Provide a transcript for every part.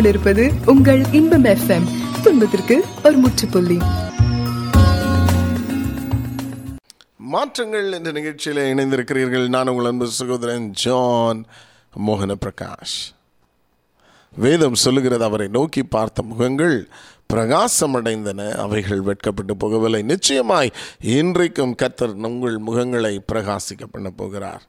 கொண்டிருப்பது உங்கள் இன்பம் எஃப்எம் துன்பத்திற்கு ஒரு முற்றுப்புள்ளி. மாற்றங்கள் என்ற நிகழ்ச்சியில் இணைந்திருக்கிறீர்கள். நான் உங்கள் அன்பு சகோதரன் ஜான் மோகன பிரகாஷ் வேதம் சொல்லுகிறது அவரை நோக்கி பார்த்த முகங்கள் பிரகாசமடைந்தன. அவைகள் வெட்கப்பட்டு போகவில்லை. நிச்சயமாய் இன்றைக்கும் கத்தர் உங்கள் முகங்களை பிரகாசிக்க பண்ண போகிறார்.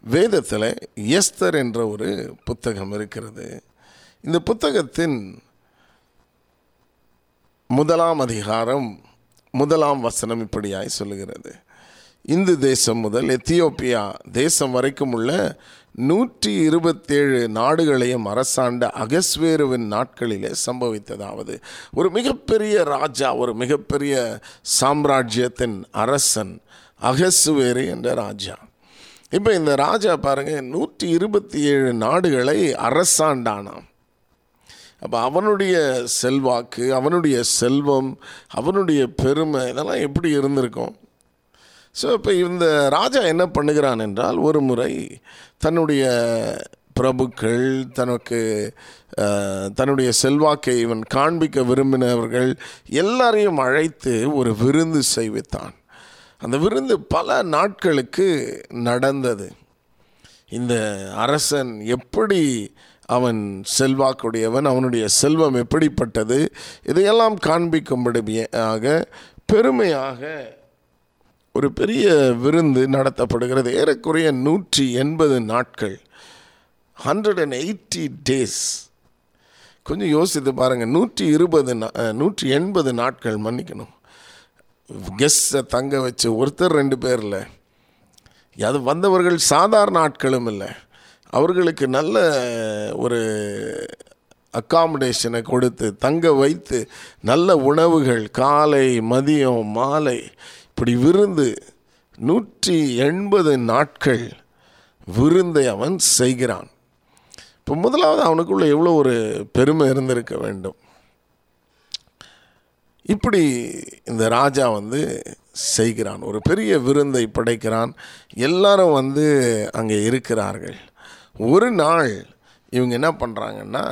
வேதத்தில் எஸ்தர் என்ற ஒரு புத்தகம் இருக்கிறது. இந்த புத்தகத்தின் முதலாம் அதிகாரம் முதலாம் வசனம் இப்படியாய் சொல்லுகிறது. இந்து தேசம் முதல் எத்தியோப்பியா தேசம் வரைக்கும் உள்ள நூற்றி இருபத்தேழு நாடுகளையும் அரசாண்ட அகஸ்வேருவின் நாட்களிலே சம்பவித்ததாவது. ஒரு மிகப்பெரிய ராஜா ஒரு மிகப்பெரிய சாம்ராஜ்யத்தின் அரசன் அகஸ்வேரு என்ற ராஜா. இப்போ இந்த ராஜா பாருங்கள் நூற்றி இருபத்தி ஏழு நாடுகளை அரசாண்டானாம். அப்போ அவனுடைய செல்வாக்கு அவனுடைய செல்வம் அவனுடைய பெருமை இதெல்லாம் எப்படி இருந்திருக்கும்? ஸோ இப்போ இந்த ராஜா என்ன பண்ணுகிறான் என்றால் ஒரு முறை தன்னுடைய பிரபுக்கள் தனக்கு தன்னுடைய செல்வாக்கை இவன் காண்பிக்க விரும்பினவர்கள் எல்லாரையும் அழைத்து ஒரு விருந்து செய்வித்தான். அந்த விருந்து பல நாட்களுக்கு நடந்தது. இந்த அரசன் எப்படி அவன் செல்வாக்குடையவன் அவனுடைய செல்வம் எப்படிப்பட்டது இதையெல்லாம் காண்பிக்கும்படியாக பெருமையாக ஒரு பெரிய விருந்து நடத்தப்படுகிறது. ஏறக்குறைய நூற்றி எண்பது நாட்கள். ஹண்ட்ரட் அண்ட் எயிட்டி டேஸ் கொஞ்சம் யோசித்து பாருங்கள் நூற்றி இருபது நா- நூற்றி எண்பது நாட்கள் மன்னிக்கணும். கெஸ்ட்டை தங்க வச்சு ஒருத்தர் ரெண்டு பேரில். அது வந்தவர்கள் சாதாரண ஆட்களும் இல்லை. அவர்களுக்கு நல்ல ஒரு அக்காமடேஷனை கொடுத்து தங்க வைத்து நல்ல உணவுகள் காலை மதியம் மாலை இப்படி விருந்து நூற்றி எண்பது நாட்கள் விருந்தை அவன் செய்கிறான். இப்போ முதலாவது அவனுக்குள்ளே எவ்வளோ ஒரு பெருமை இருந்திருக்க வேண்டும். இப்படி இந்த ராஜா வந்து செய்கிறான். ஒரு பெரிய விருந்தை படைக்கிறான். எல்லாரும் வந்து அங்கே இருக்கிறார்கள். ஒரு நாள் இவங்க என்ன பண்ணுறாங்கன்னா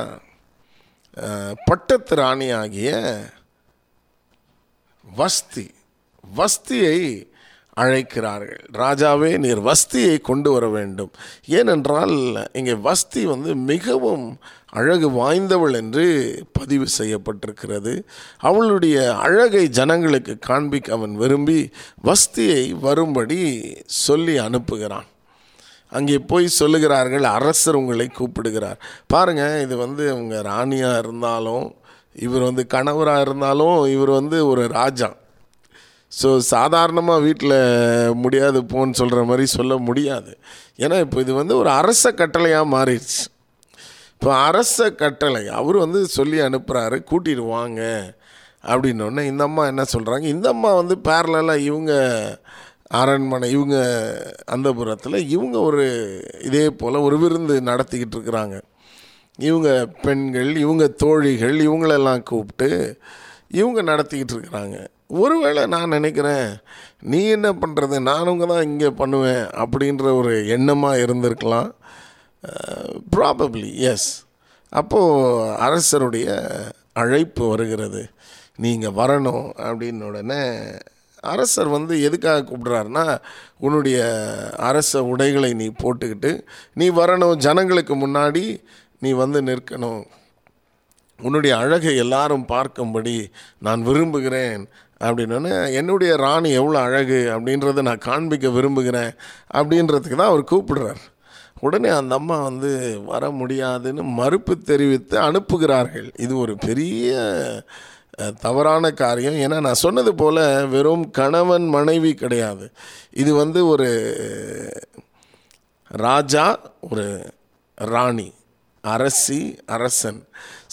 பட்டத்து ராணி ஆகிய வஸ்தி வஸ்தியை அழைக்கிறார்கள். ராஜாவே நீர் வஸ்தியை கொண்டு வர வேண்டும். ஏனென்றால் இங்கே வஸ்தி வந்து மிகவும் அழகு வாய்ந்தவள் என்று பதிவு செய்யப்பட்டிருக்கிறது. அவளுடைய அழகை ஜனங்களுக்கு காண்பிக்க அவன் விரும்பி வஸ்தியை வரும்படி சொல்லி அனுப்புகிறான். அங்கே போய் சொல்லுகிறார்கள் அரசர் உங்களை கூப்பிடுகிறார். பாருங்கள் இது வந்து அவங்க ராணியாக இருந்தாலும் இவர் வந்து கணவராக இருந்தாலும் இவர் வந்து ஒரு ராஜா. ஸோ சாதாரணமாக வீட்டில் முடியாது போன்னு சொல்கிற மாதிரி சொல்ல முடியாது. ஏன்னா இப்போ இது வந்து ஒரு அரச கட்டளையாக மாறிடுச்சு. இப்போ அரச கட்டளை அவர் வந்து சொல்லி அனுப்புகிறாரு கூட்டிட்டு வாங்க அப்படின்னோடனே இந்த அம்மா என்ன சொல்கிறாங்க இந்த அம்மா வந்து பேரலாக இவங்க அரண்மனை இவங்க அந்தபுரத்தில் இவங்க ஒரு இதே போல் ஒரு விருந்து நடத்திக்கிட்டு இருக்கிறாங்க. இவங்க பெண்கள் இவங்க தோழிகள் இவங்களெல்லாம் கூப்பிட்டு இவங்க நடத்திக்கிட்டு இருக்கிறாங்க. ஒருவேளை நான் நினைக்கிறேன் நீ என்ன பண்ணுறது நானுங்க தான் இங்கே பண்ணுவேன் அப்படின்ற ஒரு எண்ணமாக இருந்திருக்கலாம். ப்ராபப்ளி எஸ் அப்போது அரசருடைய அழைப்பு வருகிறது. நீங்கள் வரணும் அப்படின்னு உடனே அரசர் வந்து எதுக்காக கூப்பிடுறாருன்னா உன்னுடைய அரச உடைகளை நீ போட்டுக்கிட்டு நீ வரணும் ஜனங்களுக்கு முன்னாடி நீ வந்து நிற்கணும். உன்னுடைய அழகை எல்லாரும் பார்க்கும்படி நான் விரும்புகிறேன். அப்படின்னோடனே என்னுடைய ராணி எவ்வளோ அழகு அப்படின்றத நான் காண்பிக்க விரும்புகிறேன் அப்படின்றதுக்கு தான் அவர் கூப்பிடுறார். உடனே அந்த அம்மா வந்து வர முடியாதுன்னு மறுப்பு தெரிவித்து அனுப்புகிறார்கள். இது ஒரு பெரிய தவறான காரியம். ஏன்னா நான் சொன்னது போல் வெறும் கணவன் மனைவி கிடையாது. இது வந்து ஒரு ராஜா ஒரு ராணி. அரசி அரசன்.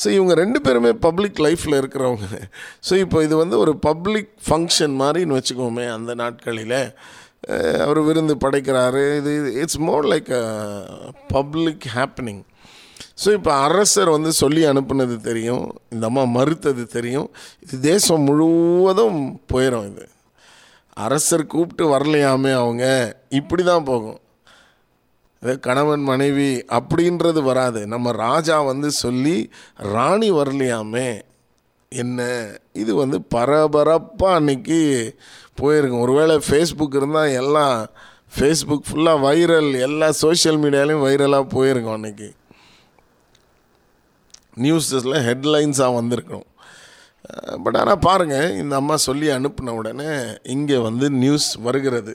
ஸோ இவங்க ரெண்டு பேருமே பப்ளிக் லைஃப்பில் இருக்கிறவங்க. ஸோ இப்போ இது வந்து ஒரு பப்ளிக் ஃபங்க்ஷன் மாதிரின்னு வச்சுக்கோமே அந்த நாட்களில். அவர் விருந்து படைக்கிறாரு. இது it's more like a public happening so இப்போ அரசர் வந்து சொல்லி அனுப்புனது தெரியும். இந்த அம்மா மறுத்தது தெரியும். இது தேசம் முழுவதும் போயிடும் இது. அரசர் கூப்பிட்டு வரலையாமே அவங்க. இப்படி தான் போகும். கணவன் மனைவி அப்படின்றது வராது. நம்ம ராஜா வந்து சொல்லி ராணி வரலையாமே என்ன? இது வந்து பரபரப்பாக அன்றைக்கி போயிருக்கும். ஒருவேளை ஃபேஸ்புக் இருந்தால் எல்லாம் ஃபேஸ்புக் ஃபுல்லாக வைரல் எல்லா சோஷியல் மீடியாலையும் வைரலாக போயிருக்கும் அன்றைக்கி நியூஸஸில் ஹெட்லைன்ஸாக வந்திருக்கும் பட் ஆனால் பாருங்கள் இந்த அம்மா சொல்லி அனுப்பின உடனே இங்கே வந்து நியூஸ் வருகிறது.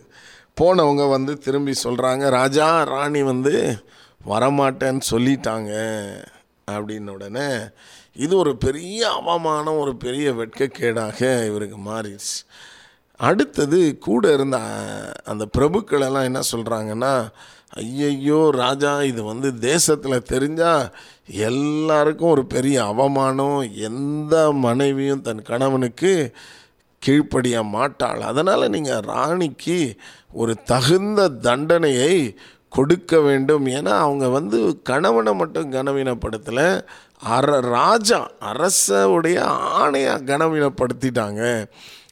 போனவங்க வந்து திரும்பி சொல்கிறாங்க ராஜா ராணி வந்து வரமாட்டேன்னு சொல்லிட்டாங்க. அப்படின்ன உடனே இது ஒரு பெரிய அவமானம் ஒரு பெரிய வெட்கக்கேடாக இவருக்கு மாறிடுச்சு. அடுத்தது கூட இருந்த அந்த பிரபுக்களெல்லாம் என்ன சொல்கிறாங்கன்னா ஐயையோ ராஜா இது வந்து தேசத்தில் தெரிஞ்சால் எல்லாருக்கும் ஒரு பெரிய அவமானம் எந்த மனைவியும் தன் கணவனுக்கு கீழ்ப்படிய மாட்டாள். அதனால் நீங்கள் ராணிக்கு ஒரு தகுந்த தண்டனையை கொடுக்க வேண்டும். ஏன்னா அவங்க வந்து கணவனை மட்டும் கனவீனப்படுத்தலை அர ராஜா அரசவுடைய ஆணையாக கனவீனப்படுத்திட்டாங்க.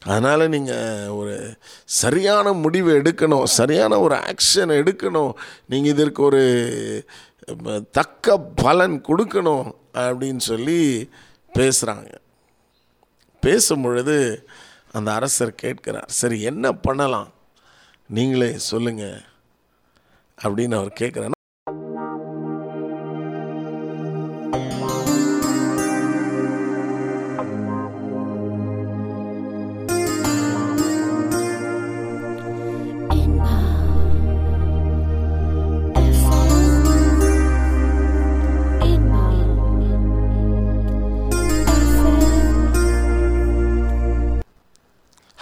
அதனால் நீங்கள் ஒரு சரியான முடிவு எடுக்கணும் சரியான ஒரு ஆக்ஷன் எடுக்கணும். நீங்கள் இதற்கு ஒரு தக்க பலன் கொடுக்கணும் அப்படின்னு சொல்லி பேசுகிறாங்க பேசும் பொழுது அந்த அரசர் கேட்கிறார் சரி என்ன பண்ணலாம்? நீங்களே சொல்லுங்க. அப்படின்னு அவர் கேட்குறார்.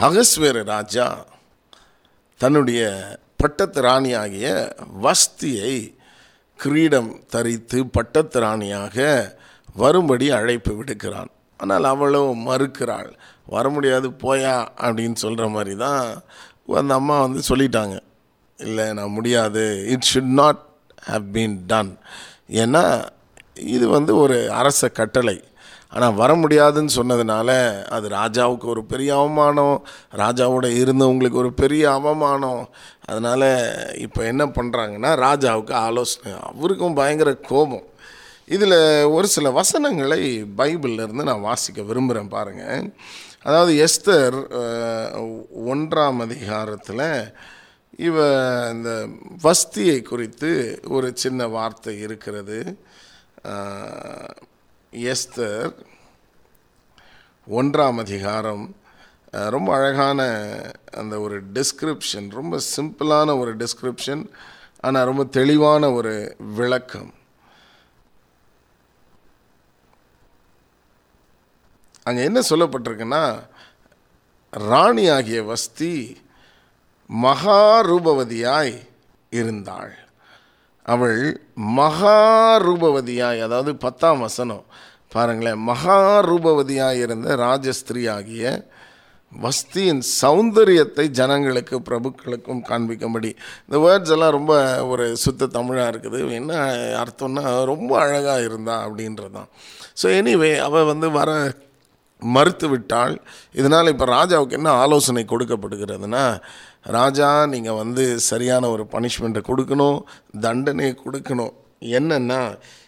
அகஸ்வேர ராஜா தன்னுடைய பட்டத்து ராணியாகிய வஸ்தியை கிரீடம் தரித்து பட்டத்து ராணியாக வரும்படி அழைப்பு விடுக்கிறான். ஆனால் அவளோ மறுக்கிறாள். வர முடியாது போயா அப்படின்னு சொல்கிற மாதிரி தான் அந்த அம்மா வந்து சொல்லிட்டாங்க. இல்லை நான் முடியாது. It should not have been done ஏன்னா இது வந்து ஒரு அரச கட்டளை. ஆனால் வர முடியாதுன்னு சொன்னதுனால அது ராஜாவுக்கு ஒரு பெரிய அவமானம் ராஜாவோட இருந்தவங்களுக்கு ஒரு பெரிய அவமானம். அதனால் இப்போ என்ன பண்ணுறாங்கன்னா ராஜாவுக்கு ஆலோசனை. அவருக்கும் பயங்கர கோபம். இதில் ஒரு சில வசனங்களை பைபிள்லேருந்து நான் வாசிக்க விரும்புகிறேன் பாருங்கள் அதாவது எஸ்தர் ஒன்றாம் அதிகாரத்தில் இவ இந்த வஸ்தியை குறித்து ஒரு சின்ன வார்த்தை இருக்கிறது. எஸ்தர் ஒன்றாம் அதிகாரம் ரொம்ப அழகான அந்த ஒரு டிஸ்கிரிப்ஷன் ரொம்ப சிம்பிளான ஒரு டிஸ்கிரிப்ஷன் ஆனால் ரொம்ப தெளிவான ஒரு விளக்கம். அங்கே என்ன சொல்லப்பட்டிருக்குன்னா ராணி ஆகிய வஸ்தி மகாரூபவதியாய் இருந்தாள். அவள் மகாரூபவதியாய் அதாவது பத்தாம் வசனம் பாருங்களேன் மகாரூபவதியாக இருந்த ராஜஸ்திரீ ஆகிய வஸ்தியின் சௌந்தரியத்தை ஜனங்களுக்கு பிரபுக்களுக்கும் காண்பிக்கும்படி. இந்த வேர்ட்ஸ் எல்லாம் ரொம்ப ஒரு சுத்த தமிழாக இருக்குது. என்ன அர்த்தம்னா ரொம்ப அழகாக இருந்தா அப்படின்றது தான் ஸோ எனிவே அவள் வந்து வர மறுத்து விட்டாள். இதனால் இப்போ ராஜாவுக்கு என்ன ஆலோசனை கொடுக்கப்படுகிறதுனா ராஜா நீங்கள் வந்து சரியான ஒரு பனிஷ்மெண்ட்டை கொடுக்கணும் தண்டனையை கொடுக்கணும். என்னென்னா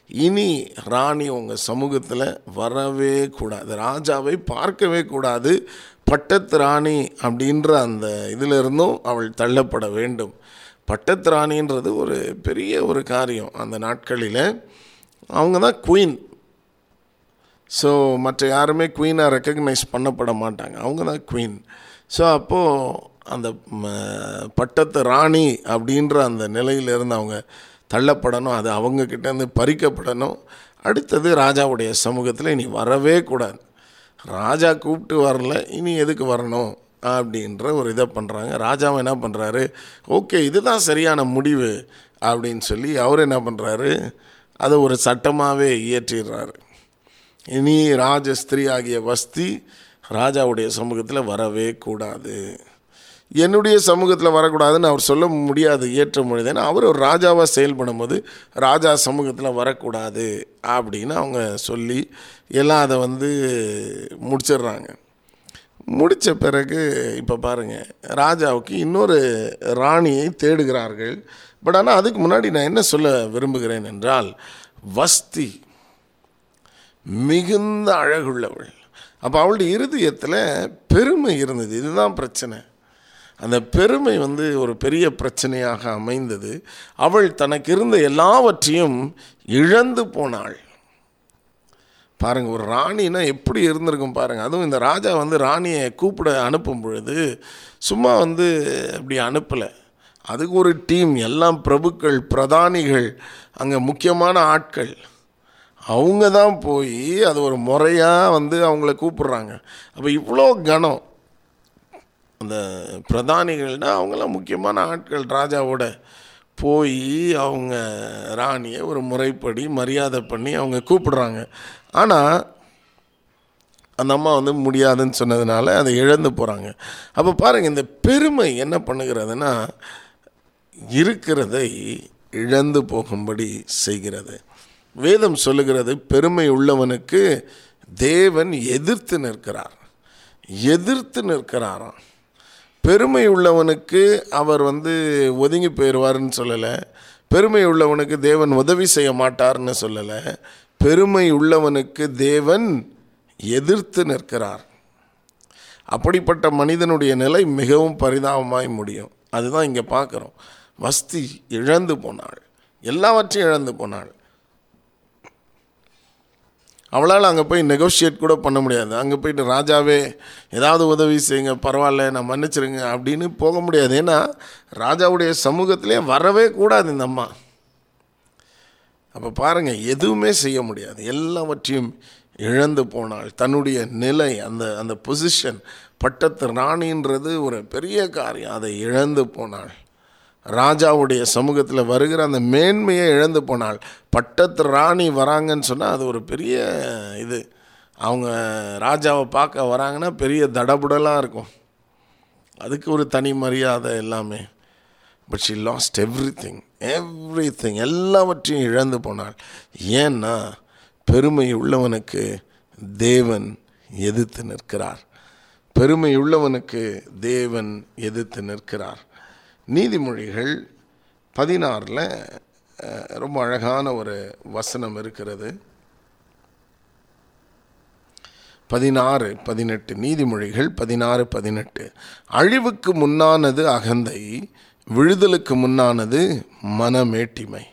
இனி ராணி உங்கள் சமூகத்தில் வரவே கூடாது. ராஜாவை பார்க்கவே கூடாது. பட்டத்து ராணி அப்படின்ற அந்த இதிலிருந்தும் அவள் தள்ளப்பட வேண்டும். பட்டத்து ராணின்றது ஒரு பெரிய ஒரு காரியம் அந்த நாட்களில். அவங்க தான் குயின் ஸோ மற்ற யாருமே குயினாக ரெக்கக்னைஸ் பண்ணப்பட மாட்டாங்க. அவங்க தான் குயின் ஸோ அப்போது அந்த பட்டத்து ராணி அப்படின்ற அந்த நிலையிலிருந்து அவங்க தள்ளப்படணும் அது அவங்கக்கிட்டேருந்து பறிக்கப்படணும். அடுத்தது ராஜாவுடைய சமூகத்தில் இனி வரவே கூடாது. ராஜா கூப்பிட்டு வரல இனி எதுக்கு வரணும் அப்படின்ற ஒரு இதை பண்ணுறாங்க ராஜாவும் என்ன பண்ணுறாரு ஓகே இதுதான் சரியான முடிவு அப்படின்னு சொல்லி அவர் என்ன பண்ணுறாரு அதை ஒரு சட்டமாகவே இயற்றிடுறாரு. இனி ராஜஸ்திரீ ஆகிய வஸ்தி ராஜாவுடைய சமூகத்தில் வரவே கூடாது. என்னுடைய சமூகத்தில் வரக்கூடாதுன்னு அவர் சொல்ல முடியாது ஏற்ற மொழிது ஏன்னா அவர் ஒரு ராஜாவாக செயல்படும் போது ராஜா சமூகத்தில் வரக்கூடாது அப்படின்னு அவங்க சொல்லி எல்லாம் அதை வந்து முடிச்சிடுறாங்க. முடித்த பிறகு இப்போ பாருங்கள் ராஜாவுக்கு இன்னொரு ராணியை தேடுகிறார்கள். பட் ஆனால் அதுக்கு முன்னாடி நான் என்ன சொல்ல விரும்புகிறேன் என்றால் வஸ்தி மிகுந்த அழகுள்ளவள். அப்போ அவளுடைய இருதயத்தில் பெருமை இருந்தது. இதுதான் பிரச்சனை. அந்த பெருமை வந்து ஒரு பெரிய பிரச்சனையாக அமைந்தது. அவள் தனக்கு இருந்த எல்லாவற்றையும் இழந்து போனாள். பாருங்கள் ஒரு ராணினா எப்படி இருந்திருக்கும் பாருங்கள் அதுவும் இந்த ராஜா வந்து ராணியை கூப்பிட அனுப்பும் பொழுது சும்மா வந்து அப்படி அனுப்பலை. அதுக்கு ஒரு டீம் எல்லாம் பிரபுக்கள் பிரதானிகள் அங்கே முக்கியமான ஆட்கள். அவங்க தான் போய் அது ஒரு முறையாக வந்து அவங்கள கூப்பிட்றாங்க. அப்போ இவ்வளோ கனம். அந்த பிரதானிகள்னால் அவங்களாம் முக்கியமான ஆட்கள். ராஜாவோட போய் அவங்க ராணியை ஒரு முறைப்படி மரியாதை பண்ணி அவங்க கூப்பிடுறாங்க. ஆனால் அந்த அம்மா வந்து முடியாதுன்னு சொன்னதுனால அதை இழந்து போகிறாங்க அப்போ பாருங்கள் இந்த பெருமை என்ன பண்ணுகிறதுனா இருக்கிறதை இழந்து போகும்படி செய்கிறது. வேதம் சொல்லுகிறது பெருமை உள்ளவனுக்கு தேவன் எதிர்த்து நிற்கிறார். எதிர்த்து நிற்கிறாராம். பெருமை உள்ளவனுக்கு அவர் வந்து ஒதுங்கி போயிடுவார்னு சொல்லலை. பெருமை உள்ளவனுக்கு தேவன் உதவி செய்ய மாட்டார்னு சொல்லலை. பெருமை உள்ளவனுக்கு தேவன் எதிர்த்து நிற்கிறார். அப்படிப்பட்ட மனிதனுடைய நிலை மிகவும் பரிதாபமாய் முடியும். அதுதான் இங்கே பார்க்குறோம். வஸ்தி இழந்து போனாள். எல்லாவற்றையும் இழந்து போனாள். அவளால் அங்கே போய் நெகோஷியேட் கூட பண்ண முடியாது. அங்கே போயிட்டு ராஜாவே ஏதாவது உதவி செய்யுங்க பரவாயில்ல நான் மன்னிச்சிருங்க அப்படின்னு போக முடியாது. ஏன்னா ராஜாவுடைய சமூகத்திலே வரவே கூடாது இந்த அம்மா. அப்போ பாருங்கள் எதுவுமே செய்ய முடியாது. எல்லாவற்றையும் இழந்து போனாள். தன்னுடைய நிலை அந்த அந்த பொசிஷன் பட்டத்து ராணின்றது ஒரு பெரிய காரியம். அதை இழந்து போனாள். ராஜாவுடைய சமூகத்தில் வருகிற அந்த மேன்மையை இழந்து போனால் பட்டத்து ராணி வராங்கன்னு சொன்னால் அது ஒரு பெரிய இது. அவங்க ராஜாவை பார்க்க வராங்கன்னா பெரிய தடபுடலாக இருக்கும். அதுக்கு ஒரு தனி மரியாதை எல்லாமே. But she lost everything everything எல்லாவற்றையும் இழந்து போனாள் ஏன்னா பெருமை உள்ளவனுக்கு தேவன் எதிர்த்து நிற்கிறார். பெருமை உள்ளவனுக்கு தேவன் எதிர்த்து நிற்கிறார். நீதிமொழிகள் பதினாறில் ரொம்ப அழகான ஒரு வசனம் இருக்கிறது. பதினாறு பதினெட்டு நீதிமொழிகள் பதினாறு பதினெட்டு. அழிவுக்கு முன்னானது அகந்தை விழுதலுக்கு முன்னானது மனமேட்டிமை.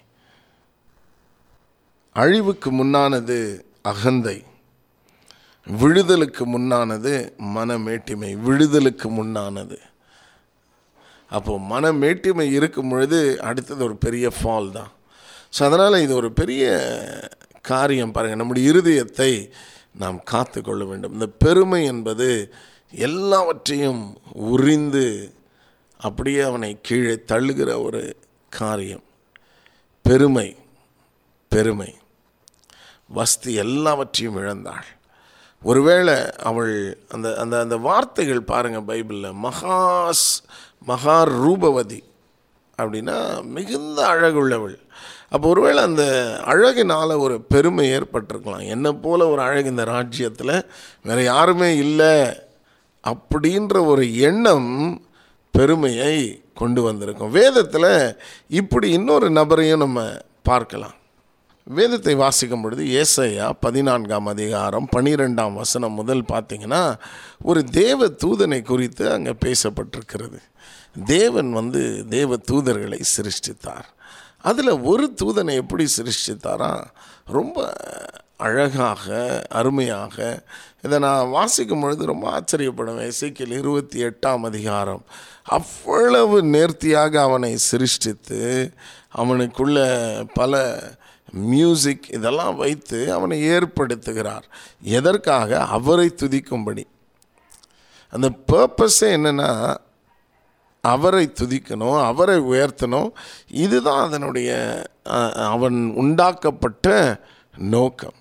அழிவுக்கு முன்னானது அகந்தை விழுதலுக்கு முன்னானது மனமேட்டிமை விழுதலுக்கு முன்னானது. அப்போது மனமேட்டிமை இருக்கும் பொழுது அடுத்தது ஒரு பெரிய ஃபால் தான். ஸோ அதனால் இது ஒரு பெரிய காரியம் பாருங்கள் நம்முடைய இருதயத்தை நாம் காத்து கொள்ள வேண்டும். இந்த பெருமை என்பது எல்லாவற்றையும் உறிந்து அப்படியே அவனை கீழே தள்ளுகிற ஒரு காரியம். பெருமை பெருமை. வஸ்தி எல்லாவற்றையும் இழந்தாள். ஒருவேளை அவள் அந்த அந்த அந்த வார்த்தைகள் பாருங்கள் பைபிளில் மகாஸ் மகா ரூபவதி அப்படின்னா மிகுந்த அழகுள்ளவள். அப்போ ஒருவேளை அந்த அழகினால் ஒரு பெருமை ஏற்பட்டிருக்கலாம். என்னை போல் ஒரு அழகு இந்த ராஜ்யத்தில் வேறு யாருமே இல்லை அப்படின்ற ஒரு எண்ணம் பெருமையை கொண்டு வந்திருக்கும். வேதத்தில் இப்படி இன்னொரு நபரையும் நம்ம பார்க்கலாம். வேதத்தை வாசிக்கும் பொழுது ஏசையா பதினான்காம் அதிகாரம் பனிரெண்டாம் வசனம் முதல் பார்த்திங்கன்னா ஒரு தேவ தூதனை குறித்து அங்கே பேசப்பட்டிருக்கிறது. தேவன் வந்து தேவ தூதர்களை சிருஷ்டித்தார். அதில் ஒரு தூதனை எப்படி சிருஷ்டித்தாரா? ரொம்ப அழகாக அருமையாக இதை நான் வாசிக்கும் பொழுது ரொம்ப ஆச்சரியப்படுவேன். சீக்கியல் இருபத்தி எட்டாம் அதிகாரம். அவ்வளவு நேர்த்தியாக அவனை சிருஷ்டித்து அவனுக்குள்ள பல மியூசிக் இதெல்லாம் வைத்து அவனை ஏற்படுத்துகிறார். எதற்காக? அவரை துதிக்கும்படி. அந்த பர்பஸே என்னென்னா அவரை துதிக்கணும் அவரை உயர்த்தணும். இதுதான் அதனுடைய அவன் உண்டாக்கப்பட்ட நோக்கம்.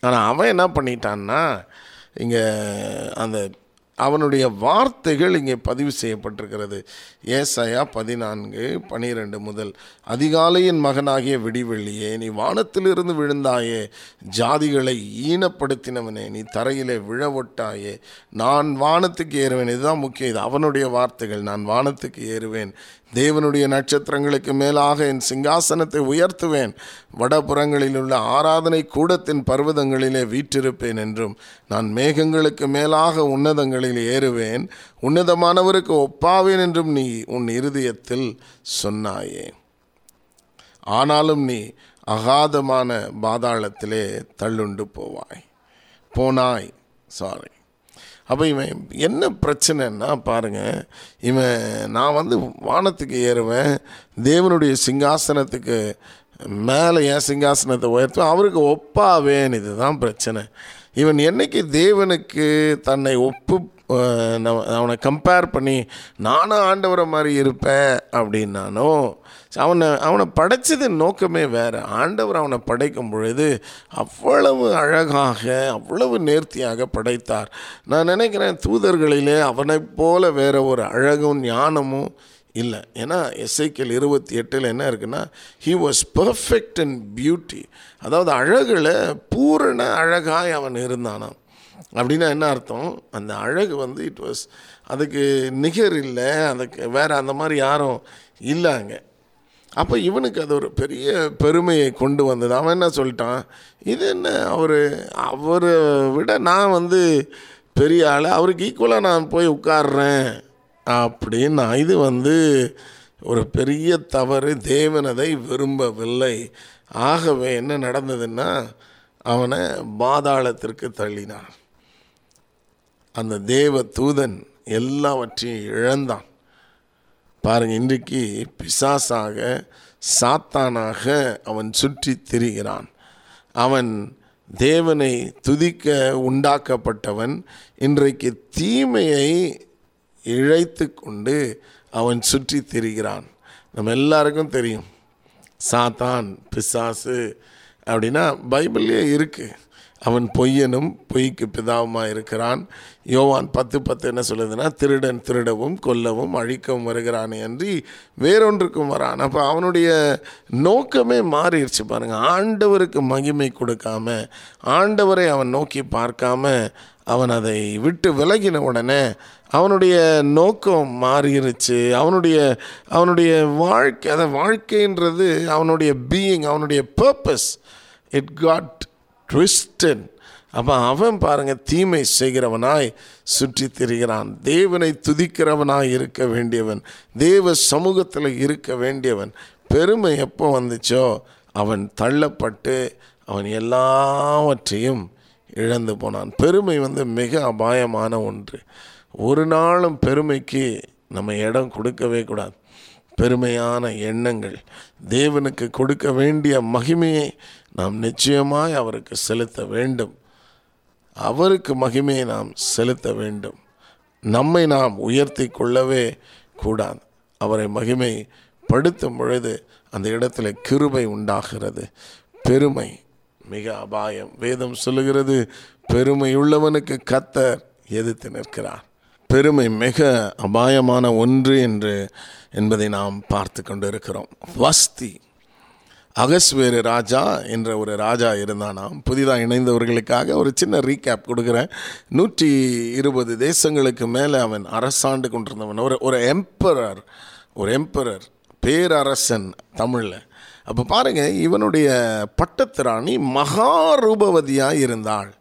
ஆனால் அவன் என்ன பண்ணிட்டான்னா இங்கே அந்த அவனுடைய வார்த்தைகள் இங்கே பதிவு செய்யப்பட்டிருக்கிறது. ஏசாயா பதினான்கு பனிரெண்டு முதல் அதிகாலையின் மகனாகிய விடிவெள்ளியே நீ வானத்திலிருந்து விழுந்தாயே ஜாதிகளை ஈனப்படுத்தினவனே நீ தரையிலே விழவொட்டாயே நான் வானத்துக்கு ஏறுவேன். இதுதான் முக்கியம் இது அவனுடைய வார்த்தைகள் நான் வானத்துக்கு ஏறுவேன் தேவனுடைய நட்சத்திரங்களுக்கு மேலாக என் சிங்காசனத்தை உயர்த்துவேன் வடபுறங்களில் உள்ள ஆராதனை கூடத்தின் பர்வதங்களிலே வீற்றிருப்பேன் என்றும் நான் மேகங்களுக்கு மேலாக உன்னதங்களில் ஏறுவேன். உன்னதமானவருக்கு ஒப்பாவேன் என்றும் நீ உன் இருதயத்தில் சொன்னாயே. ஆனாலும் நீ அகாதமான பாதாளத்திலே தள்ளுண்டு போவாய். போனாய். சாரி அப்போ இவன் என்ன பிரச்சனைன்னா பாருங்க. இவன் நான் வந்து வானத்துக்கு ஏறுவேன். தேவனுடைய சிங்காசனத்துக்கு மேலே என் சிங்காசனத்தை உயர்த்துவேன். அவருக்கு ஒப்பாவேன். இதுதான் பிரச்சனை. இவன் என்னைக்கு தேவனுக்கு தன்னை ஒப்பு அவனை கம்பேர் பண்ணி நானும் ஆண்டவரை மாதிரி இருப்பேன் அப்படின்னானோ அவனை அவனை படைச்சது நோக்கமே வேறு. ஆண்டவர் அவனை படைக்கும் பொழுது அவ்வளவு அழகாக அவ்வளவு நேர்த்தியாக படைத்தார். நான் நினைக்கிறேன் தூதர்களிலே அவனைப் போல வேறு ஒரு அழகும் ஞானமும் இல்லை. ஏன்னா எஸ்ஐக்கியல் இருபத்தி எட்டில் என்ன இருக்குன்னா he was perfect and beauty அதாவது அழகில் பூரண அழகாய் அவன் இருந்தானாம். அப்படின்னா என்ன அர்த்தம்? அந்த அழகு வந்து இட் வாஸ் அதுக்கு நிகர் இல்லை அதுக்கு வேறு அந்த மாதிரி யாரும் இல்லைங்க. அப்போ இவனுக்கு அது ஒரு பெரிய பெருமையை கொண்டு வந்தது. அவன் என்ன சொல்லிட்டான்? இது என்ன? அவர் அவரை விட நான் வந்து பெரிய ஆள் அவருக்கு ஈக்குவலாக நான் போய் உட்காடுறேன் அப்படின்னா இது வந்து ஒரு பெரிய தவறு. தேவனதை விரும்பவில்லை. ஆகவே என்ன நடந்ததுன்னா அவனை பாதாளத்திற்கு தள்ளினான். அந்த தேவ தூதன் எல்லாவற்றையும் இழந்தான். பாருங்கள் இன்றைக்கு பிசாசாக சாத்தானாக அவன் சுற்றி திரிகிறான். அவன் தேவனை துதிக்க உண்டாக்கப்பட்டவன் இன்றைக்கு தீமையை இழைத்து கொண்டு அவன் சுற்றி திரிகிறான். நம்ம எல்லாருக்கும் தெரியும் சாத்தான் பிசாசு அப்படின்னா பைபிள்லேயே இருக்குது அவன் பொய்யனும் பொய்க்கு பிதாவுமா இருக்கிறான். யோவான் பத்து பத்து என்ன சொல்லுதுன்னா திருடன் திருடவும் கொல்லவும் அழிக்கவும் வருகிறானே அன்றி வேறொன்றுக்கும் வரான். அப்போ அவனுடைய நோக்கமே மாறிடுச்சு பாருங்க. ஆண்டவருக்கு மகிமை கொடுக்காம ஆண்டவரை அவன் நோக்கி பார்க்காம அவன் அதை விட்டு விலகின உடனே அவனுடைய நோக்கம் மாறிடுச்சு. அவனுடைய அவனுடைய வாழ்க்கை அதை வாழ்க்கைன்றது அவனுடைய பீயிங் அவனுடைய பர்பஸ் இட் காட் ட்விஸ்டன் அப்போ அவன் பாருங்கள் தீமை செய்கிறவனாய் சுற்றி திரிகிறான். தேவனை துதிக்கிறவனாய் இருக்க வேண்டியவன் தேவ சமூகத்தில் இருக்க வேண்டியவன். பெருமை எப்போ வந்துச்சோ அவன் தள்ளப்பட்டு அவன் எல்லாவற்றையும் இழந்து போனான். பெருமை வந்து மிக அபாயமான ஒன்று. ஒரு நாளும் பெருமைக்கு நம்ம இடம் கொடுக்கவே கூடாது. பெருமையான எண்ணங்கள் தேவனுக்கு கொடுக்க வேண்டிய மகிமையை நாம் நிச்சயமாய் அவருக்கு செலுத்த வேண்டும். அவருக்கு மகிமையை நாம் செலுத்த வேண்டும். நம்மை நாம் உயர்த்தி கொள்ளவே கூடாது. அவரை மகிமை படுத்தும் பொழுது அந்த இடத்துல கிருபை உண்டாகிறது. பெருமை மிக அபாயம். வேதம் சொல்லுகிறது பெருமையுள்ளவனுக்கு கத்தர் எதிர்த்து நிற்கிறார். பெருமை மிக அபாயமான ஒன்று என்று என்பதை நாம் பார்த்து கொண்டு இருக்கிறோம் வஸ்தி. அகஸ்வேறு ராஜா என்ற ஒரு ராஜா இருந்தானாம். புதிதாக இணைந்தவர்களுக்காக ஒரு சின்ன ரீகேப் கொடுக்குறேன். நூற்றி இருபது தேசங்களுக்கு மேலே அவன் அரசாண்டு கொண்டிருந்தவன். ஒரு ஒரு எம்பரர் ஒரு எம்பரர் பேரரசன் தமிழில். அப்போ பாருங்கள் இவனுடைய பட்டத்திராணி மகாரூபவதியாக இருந்தாள்.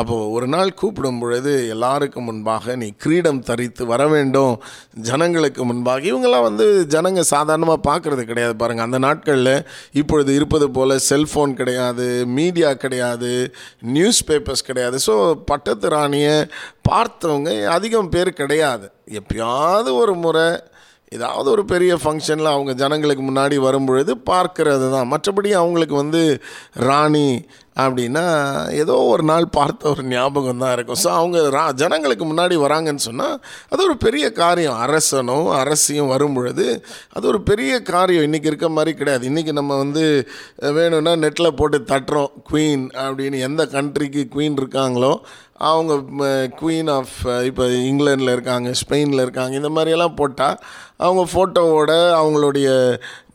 அப்போது ஒரு நாள் கூப்பிடும் பொழுது எல்லாருக்கும் முன்பாக நீ கிரீடம் தரித்து வர வேண்டும் ஜனங்களுக்கு முன்பாக இவங்கெல்லாம் வந்து ஜனங்க சாதாரணமாக பார்க்குறது கிடையாது பாருங்கள் அந்த நாட்களில் இப்பொழுது இருப்பது போல் செல்ஃபோன் கிடையாது மீடியா கிடையாது நியூஸ் பேப்பர்ஸ் கிடையாது. ஸோ பட்டத்து ராணியை பார்த்தவங்க அதிகம் பேர் கிடையாது. எப்பயாவது ஒரு முறை ஏதாவது ஒரு பெரிய ஃபங்க்ஷனில் அவங்க ஜனங்களுக்கு முன்னாடி வரும்பொழுது பார்க்கறது தான் மற்றபடி அவங்களுக்கு வந்து ராணி அப்படின்னா ஏதோ ஒரு நாள் பார்த்த ஒரு ஞாபகம் தான் இருக்கும். ஸோ அவங்க ரா ஜனங்களுக்கு முன்னாடி வராங்கன்னு சொன்னால் அது ஒரு பெரிய காரியம். அரசனும் அரசியும் வரும்பொழுது அது ஒரு பெரிய காரியம். இன்றைக்கி இருக்க மாதிரி கிடையாது. இன்றைக்கி நம்ம வந்து வேணும்னா நெட்டில் போட்டு தட்டுறோம். குவீன் அப்படின்னு எந்த கண்ட்ரிக்கு குவீன் இருக்காங்களோ அவங்க குவீன் ஆஃப் இப்போ இங்கிலாண்டில் இருக்காங்க ஸ்பெயினில் இருக்காங்க இந்த மாதிரியெல்லாம் போட்டால் அவங்க ஃபோட்டோவோட அவங்களுடைய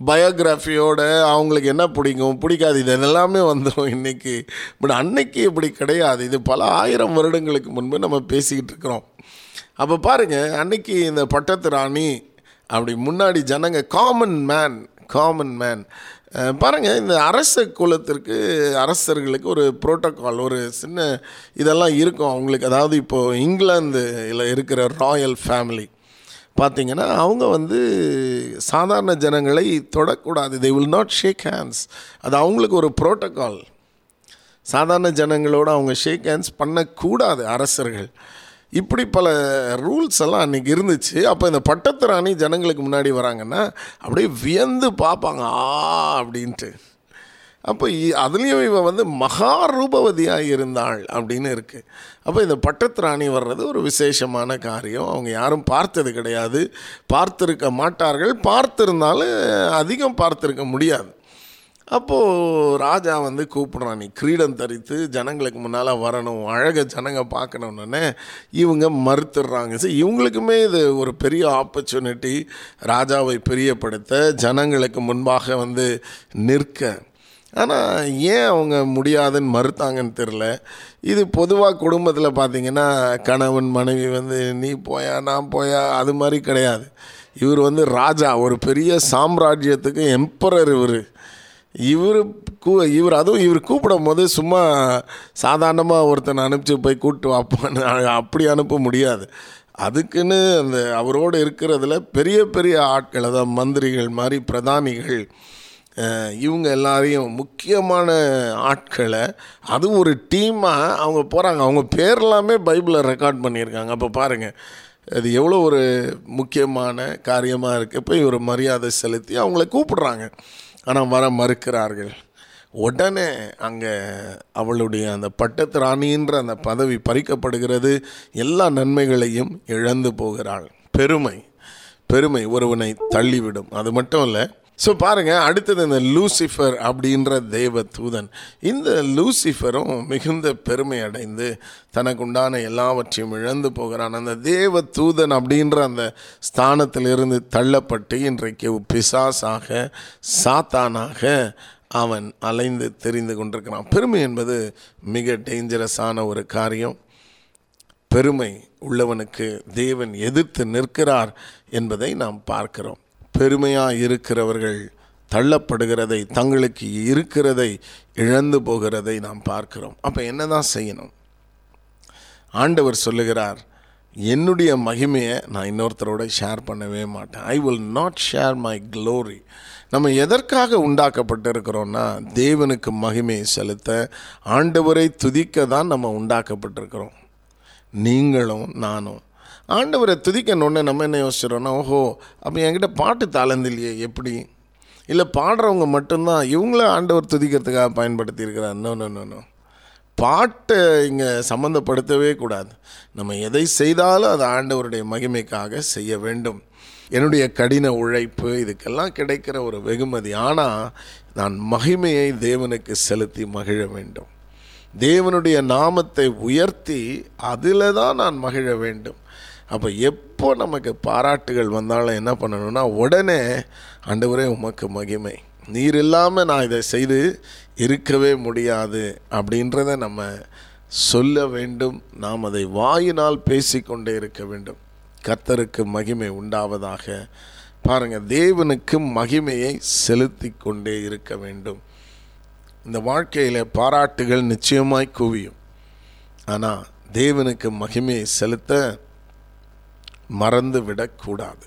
பயோகிராஃபியோட அவங்களுக்கு என்ன பிடிக்கும்? பிடிக்காது. இது எல்லாமே வந்துடும் இன்றைக்கி பட் அன்னைக்கு இப்படி கிடையாது. இது பல ஆயிரம் வருடங்களுக்கு முன்பு நம்ம பேசிக்கிட்டு இருக்கிறோம். அப்போ பாருங்கள் அன்னைக்கு இந்த பட்டத்து ராணி அப்படி முன்னாடி ஜனங்க காமன் மேன் காமன் மேன் பாருங்கள் இந்த அரச குலத்திற்கு அரசர்களுக்கு ஒரு புரோட்டோக்கால் ஒரு சின்ன இதெல்லாம் இருக்கும். அவங்களுக்கு அதாவது இப்போது இங்கிலாந்து இல்லை இருக்கிற ராயல் ஃபேமிலி பார்த்தீங்கன்னா அவங்க வந்து சாதாரண ஜனங்களை தொடக்கூடாது. They will not shake hands அது அவங்களுக்கு ஒரு புரோட்டோக்கால் சாதாரண ஜனங்களோடு அவங்க ஷேக் ஹேண்ட்ஸ் பண்ணக்கூடாது அரசர்கள். இப்படி பல ரூல்ஸ் எல்லாம் அன்றைக்கி இருந்துச்சு. அப்போ இந்த பட்டத்து ராணி ஜனங்களுக்கு முன்னாடி வராங்கன்னா அப்படியே வியந்து பார்ப்பாங்க ஆ அப்படின்ட்டு. அப்போ இ- அதுலேயும் இவ வந்து மகா ரூபவதியாக இருந்தாள் அப்படின்னு இருக்குது அப்போ இந்த பட்டத்து ராணி வர்றது ஒரு விசேஷமான காரியம். அவங்க யாரும் பார்த்தது கிடையாது. பார்த்துருக்க மாட்டார்கள். பார்த்துருந்தாலும் அதிகம் பார்த்துருக்க முடியாது. அப்போது ராஜா வந்து கூப்பிட்றான் நீ கிரீடம் தரித்து ஜனங்களுக்கு முன்னால் வரணும் அழக ஜனங்க பார்க்கணுன்னே இவங்க மறுத்துடுறாங்க. சரி இவங்களுக்குமே இது ஒரு பெரிய ஆப்பர்ச்சுனிட்டி ராஜாவை பிரியப்படுத்த ஜனங்களுக்கு முன்பாக வந்து நிற்க. ஆனால் ஏன் அவங்க முடியாதுன்னு மறுத்தாங்கன்னு தெரில இது பொதுவாக குடும்பத்தில் பார்த்தீங்கன்னா கணவன் மனைவி வந்து நீ போயா நான் போயா? அது மாதிரி கிடையாது. இவர் வந்து ராஜா ஒரு பெரிய சாம்ராஜ்யத்துக்கு எம்பரர் இவர். இவர் கூ இவர் அதுவும் இவர் கூப்பிடும் போது சும்மா சாதாரணமாக ஒருத்தனை அனுப்பிச்சு போய் கூப்பிட்டு வாப்பான்னு அப்படி அனுப்ப முடியாது. அதுக்குன்னு அந்த அவரோடு இருக்கிறதுல பெரிய பெரிய ஆட்கள் அதாவது மந்திரிகள் மாதிரி பிரதானிகள் இவங்க எல்லாரையும் முக்கியமான ஆட்களை அதுவும் ஒரு டீமாக அவங்க போகிறாங்க அவங்க பேர்லாமே பைபிளில் ரெக்கார்ட் பண்ணியிருக்காங்க. அப்போ பாருங்கள் அது எவ்வளோ ஒரு முக்கியமான காரியமாக இருக்குது இப்போ இவர் மரியாதை செலுத்தி அவங்கள கூப்பிடுறாங்க. ஆனால் வர மறுக்கிறார்கள். உடனே அங்கே அவளுடைய அந்த பட்டத்து ராணின்ற அந்த பதவி பறிக்கப்படுகிறது. எல்லா நன்மைகளையும் இழந்து போகிறாள். பெருமை பெருமை ஒருவனை தள்ளிவிடும். அது மட்டும் இல்லை ஸோ பாருங்கள் அடுத்தது இந்த லூசிஃபர் அப்படின்ற தெய்வ தூதன். இந்த லூசிஃபரும் மிகுந்த பெருமை அடைந்து தனக்குண்டான எல்லாவற்றையும் இழந்து போகிறான். அந்த தேவ தூதன் அப்படின்ற அந்த ஸ்தானத்திலிருந்து தள்ளப்பட்டு இன்றைக்கு பிசாசாக சாத்தானாக அவன் அலைந்து தெரிந்து கொண்டிருக்கிறான். பெருமை என்பது மிக டேஞ்சரஸான ஒரு காரியம். பெருமை உள்ளவனுக்கு தேவன் எதிர்த்து நிற்கிறார் என்பதை நாம் பார்க்கிறோம். பெருமையாக இருக்கிறவர்கள் தள்ளப்படுகிறதை தங்களுக்கு இருக்கிறதை இழந்து போகிறதை நாம் பார்க்கிறோம். அப்போ என்ன தான் செய்யணும்? ஆண்டவர் சொல்லுகிறார் என்னுடைய மகிமையை நான் இன்னொருத்தரோட ஷேர் பண்ணவே மாட்டேன். I will not share my glory நம்ம எதற்காக உண்டாக்கப்பட்டிருக்கிறோம்னா தேவனுக்கு மகிமையை செலுத்த ஆண்டவரை துதிக்க தான் நம்ம உண்டாக்கப்பட்டிருக்கிறோம். நீங்களும் நானும். ஆண்டவரை துதிக்கணுன்னு நம்ம என்ன யோசிச்சிடறோம்னா ஓஹோ அப்போ என்கிட்ட பாட்டு தாளந்து இல்லையே எப்படி? இல்லை பாடுறவங்க மட்டும்தான் இவங்கள ஆண்டவர் துதிக்கிறதுக்காக பயன்படுத்தியிருக்கிறார். நோ நோ நோ நோ பாட்டை இங்கே சம்மந்தப்படுத்தவே கூடாது. நம்ம எதை செய்தாலும் அது ஆண்டவருடைய மகிமைக்காக செய்ய வேண்டும். என்னுடைய கடின உழைப்பு இதுக்கெல்லாம் கிடைக்கிற ஒரு வெகுமதி. ஆனால் நான் மகிமையை தேவனுக்கு செலுத்தி மகிழ வேண்டும். தேவனுடைய நாமத்தை உயர்த்தி அதில் தான் நான் மகிழ வேண்டும். அப்போ எப்போ நமக்கு பாராட்டுகள் வந்தாலும் என்ன பண்ணணும்னா உடனே ஆண்டவரே உமக்கு மகிமை. நீர் இல்லாமல் நான் இதை செய்து இருக்கவே முடியாது அப்படின்றத நம்ம சொல்ல வேண்டும். நாம் அதை வாயினால் பேசிக்கொண்டே இருக்க வேண்டும். கத்தருக்கு மகிமை உண்டாவதாக. பாருங்கள் தேவனுக்கு மகிமையை செலுத்தி கொண்டே இருக்க வேண்டும். இந்த வாழ்க்கையில் பாராட்டுகள் நிச்சயமாய் குவியும். ஆனால் தேவனுக்கு மகிமையை செலுத்த மறந்து விடக்கூடாது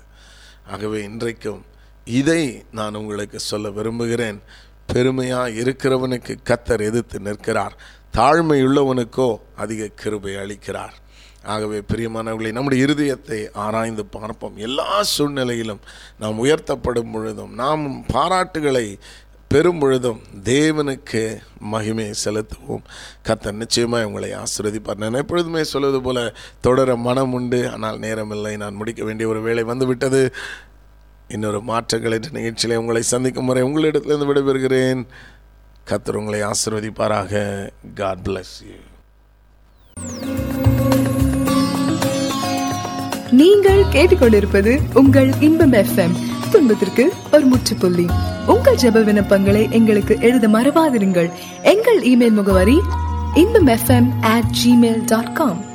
ஆகவே இன்றைக்கும் இதை நான் உங்களுக்கு சொல்ல விரும்புகிறேன். பெருமையாக இருக்கிறவனுக்கு கத்தர் எதிர்த்து நிற்கிறார். தாழ்மையுள்ளவனுக்கோ அதிக கிருபை அளிக்கிறார். ஆகவே பிரியமானவர்களை நம்முடைய இருதயத்தை ஆராய்ந்து பார்ப்போம். எல்லா சூழ்நிலையிலும் நாம் உயர்த்தப்படும் பொழுதும் நாம் பாராட்டுகளை பெரும்பொழுதும் தேவனுக்கு மகிமையை செலுத்துவோம். கத்தர் நிச்சயமாக உங்களை ஆசிர்வதிப்பார். நான் எப்பொழுதுமே சொல்வது போல் தொடர மனம் உண்டு. ஆனால் நேரமில்லை நான் முடிக்க வேண்டிய ஒரு வேலை வந்துவிட்டது. இன்னொரு மாற்றங்கள் என்ற நிகழ்ச்சியிலே உங்களை சந்திக்கும் முறை உங்களிடத்திலிருந்து விடைபெறுகிறேன். கத்தர் உங்களை ஆசிர்வதிப்பாராக. காட் பிளஸ் யூ நீங்கள் கேட்டுக்கொண்டிருப்பது உங்கள் இன்பம் எஃப்எம் துன்பத்திற்கு ஒரு முற்றுப்புள்ளி. உங்கள் ஜெப விண்ணப்பங்களை எங்களுக்கு எழுத மறவாதிருங்கள். எங்கள் இமெயில் முகவரி Inbam FM at Gmail dot com